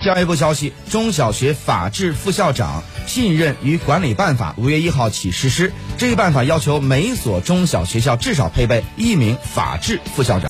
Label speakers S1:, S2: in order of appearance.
S1: 教育部消息，中小学法治副校长信任与管理办法五月一号起实施。这一办法要求每所中小学校至少配备一名法治副校长。